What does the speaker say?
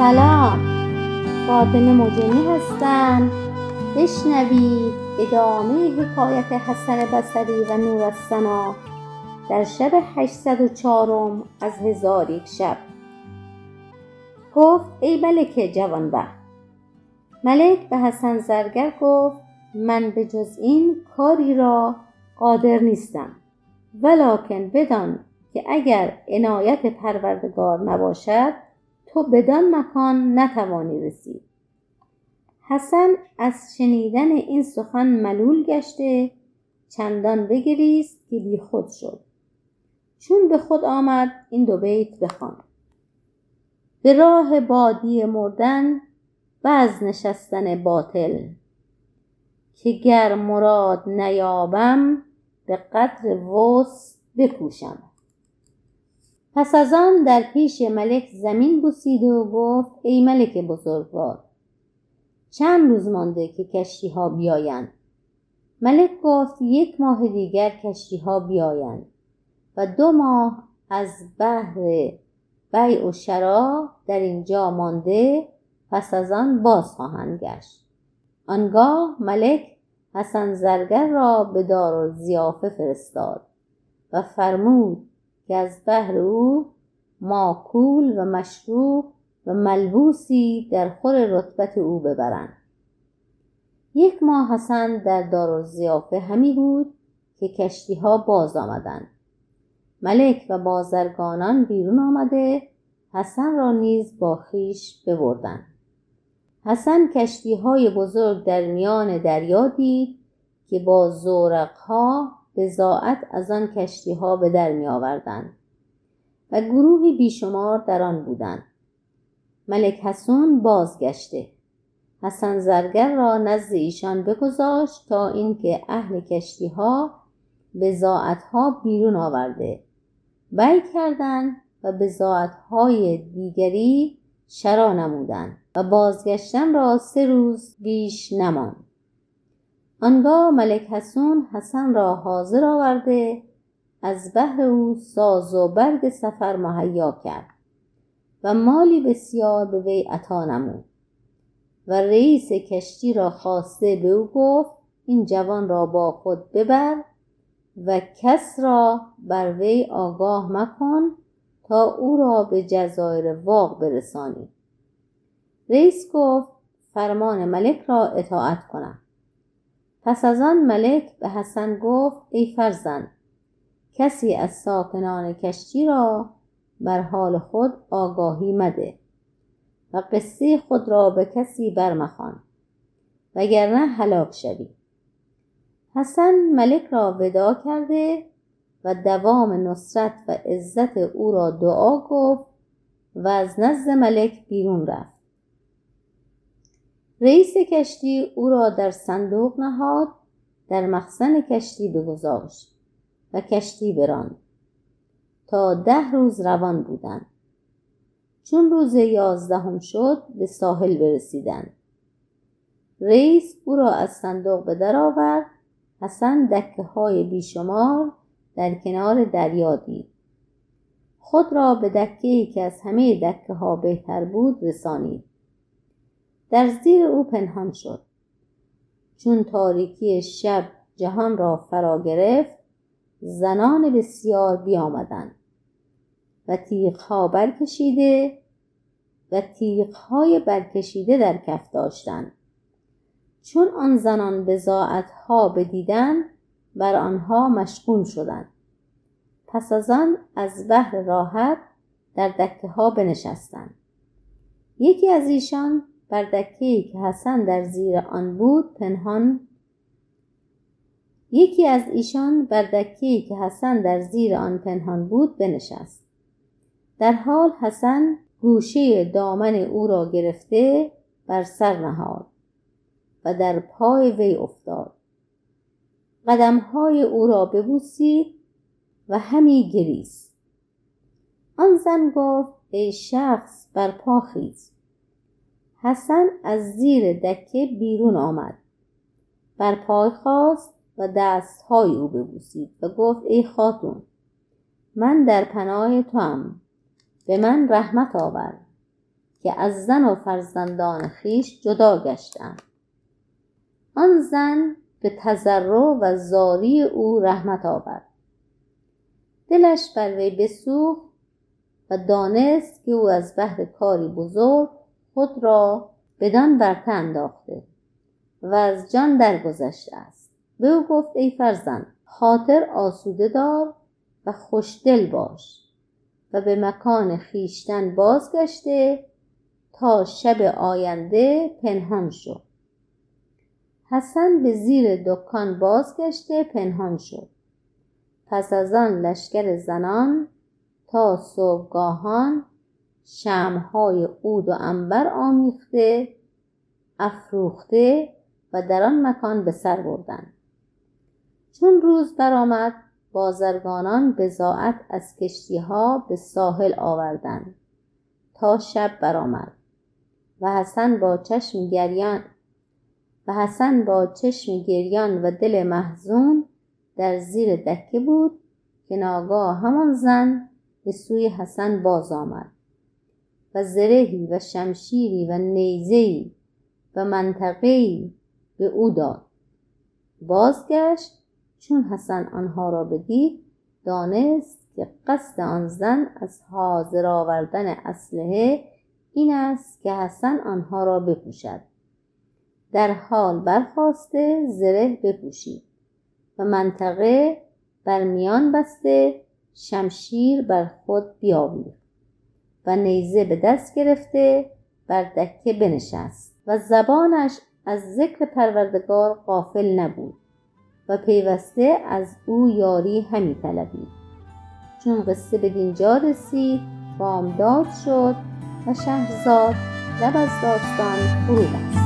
سلام. فاطمه مجنی هستم. بشنوید ادامه حکایت حسن بصری و نور در شب هشتصد و چهارم از هزار یک شب. گفت ای ملک جوانبخت. ملک به حسن زرگر گفت من به جز این کاری را قادر نیستم. ولکن بدان که اگر عنایت پروردگار نباشد تو بدان مکان نتوانی رسید. حسن از شنیدن این سخن ملول گشته چندان بگریست که بیخود شد. چون به خود آمد این دو بیت بخواند به راه بادیه مردن وز نشستن باطل که گر مراد نیابم به قدر وس بکوشم. پس از آن در پیش ملک زمین بوسید و گفت ای ملک بزرگوار چند روز مانده که کشتیها بیایند؟ ملک گفت یک ماه دیگر کشتیها بیایند و دو ماه از بهر بیع و شری در اینجا مانده پس از آن باز خواهند گشت. آنگاه ملک حسن زرگر را به دارالضیافه فرستاد و فرمود که از بهر او ماکول و مشروب و ملبوسی در خور رتبت او ببرند. یک ماه حسن در دارالضیافه همی بود که کشتیها باز آمدند. ملک و بازرگانان بیرون آمده حسن را نیز با خویش ببردند. حسن کشتیهای بزرگ در میان دریا دید که با زورقها بضاعت از آن کشتیها به در می آوردند و گروهی بیشمار در آن بودند. ملک حسون بازگشته. حسن زرگر را نزد ایشان بگذاشت تا اینکه اهل کشتیها بضاعتها بیرون آورده. بیع کردند و بضاعتهای دیگری شری نمودند و بازگشتن را سه روز بیش نماند. آنگاه ملک حسون حسن را حاضر آورده از بهر او ساز و برگ سفر مهیا کرد و مالی بسیار به وی عطا نمود و رئیس کشتی را خواسته به او گفت این جوان را با خود ببر و کس را بر وی آگاه مکن تا او را به جزایر واق برسانی. رئیس گفت فرمان ملک را اطاعت کنم. پس از آن ملک به حسن گفت ای فرزند کسی از ساکنان کشتی را بر حال خود آگاهی مده و قصه خود را به کسی برمخوان وگرنه هلاک شوی. حسن ملک را ودا کرده و دوام نصرت و عزت او را دعا گفت و از نزد ملک بیرون رفت. رئیس کشتی او را در صندوق نهاد در مخزن کشتی بگذاشت و کشتی براند. تا ده روز روان بودند. چون روز یازدهم شد به ساحل برسیدند. رئیس او را از صندوق به در آورد حسن دکه های بیشمار در کنار دریا دید. خود را به دکه ای که از همه دکه ها بهتر بود رسانید. در زیر او پنهان شد. چون تاریکی شب جهان را فرا گرفت زنان بسیار بیامدند و تیغها برکشیده و تیغهای برکشیده در کف داشتند. چون آن زنان بضاعتها بدیدند بر آنها مشغول شدند. پس از آن از بهر راحت در دکه ها بنشستند. یکی از ایشان بر که حسن در زیر آن بود پنهان. یکی از ایشان بر که حسن در زیر آن پنهان بود بنشست. در حال حسن گوشه دامن او را گرفته بر سر نهاد و در پای وی افتاد. قدمهای او را ببوسید و همی گریست. آن زن گفت ای شخص بر پا خیز. حسن از زیر دکه بیرون آمد. بر پای خواست و دستهای او ببوسید و گفت ای خاتون من در پناه توام. به من رحمت آور که از زن و فرزندان خیش جدا گشتند آن زن به تضرع و زاری او رحمت آورد. دلش بر وی بسوخت و دانست که او از بهر کاری بزرگ خود را بدان برته انداخته و از جان درگذشته است. به او گفت ای فرزند خاطر آسوده دار و خوشدل باش و به مکان خیشتن بازگشته تا شب آینده پنهان شد حسن به زیر دکان بازگشته پنهان شد. پس از آن لشکر زنان تا صبحگاهان شمهای عود و انبر آمیخته افروخته و در آن مکان به سر بردند چون روز برآمد بازرگانان بزاعت از کشتیها به ساحل آوردند تا شب برآمد و حسن با چشم گریان و حسن با چشم گریان و دل محزون در زیر دکه بود که ناگاه همان زن به سوی حسن باز آمد. و زرهی و شمشیری و نیزهی و منطقهی به او داد. بازگشت چون حسن آنها را بدید دانست که قصد آن زن از حاضر آوردن اسلحه این است که حسن آنها را بپوشد. در حال برخواسته زره بپوشید و منطقه بر میان بسته شمشیر بر خود بیاویخت. و نیزه به دست گرفته بر دکه بنشست و زبانش از ذکر پروردگار غافل نبود و پیوسته از او یاری همی طلبید. چون قصه به دینجا رسید بامداد شد و شهرزاد لب از داستان فرو بست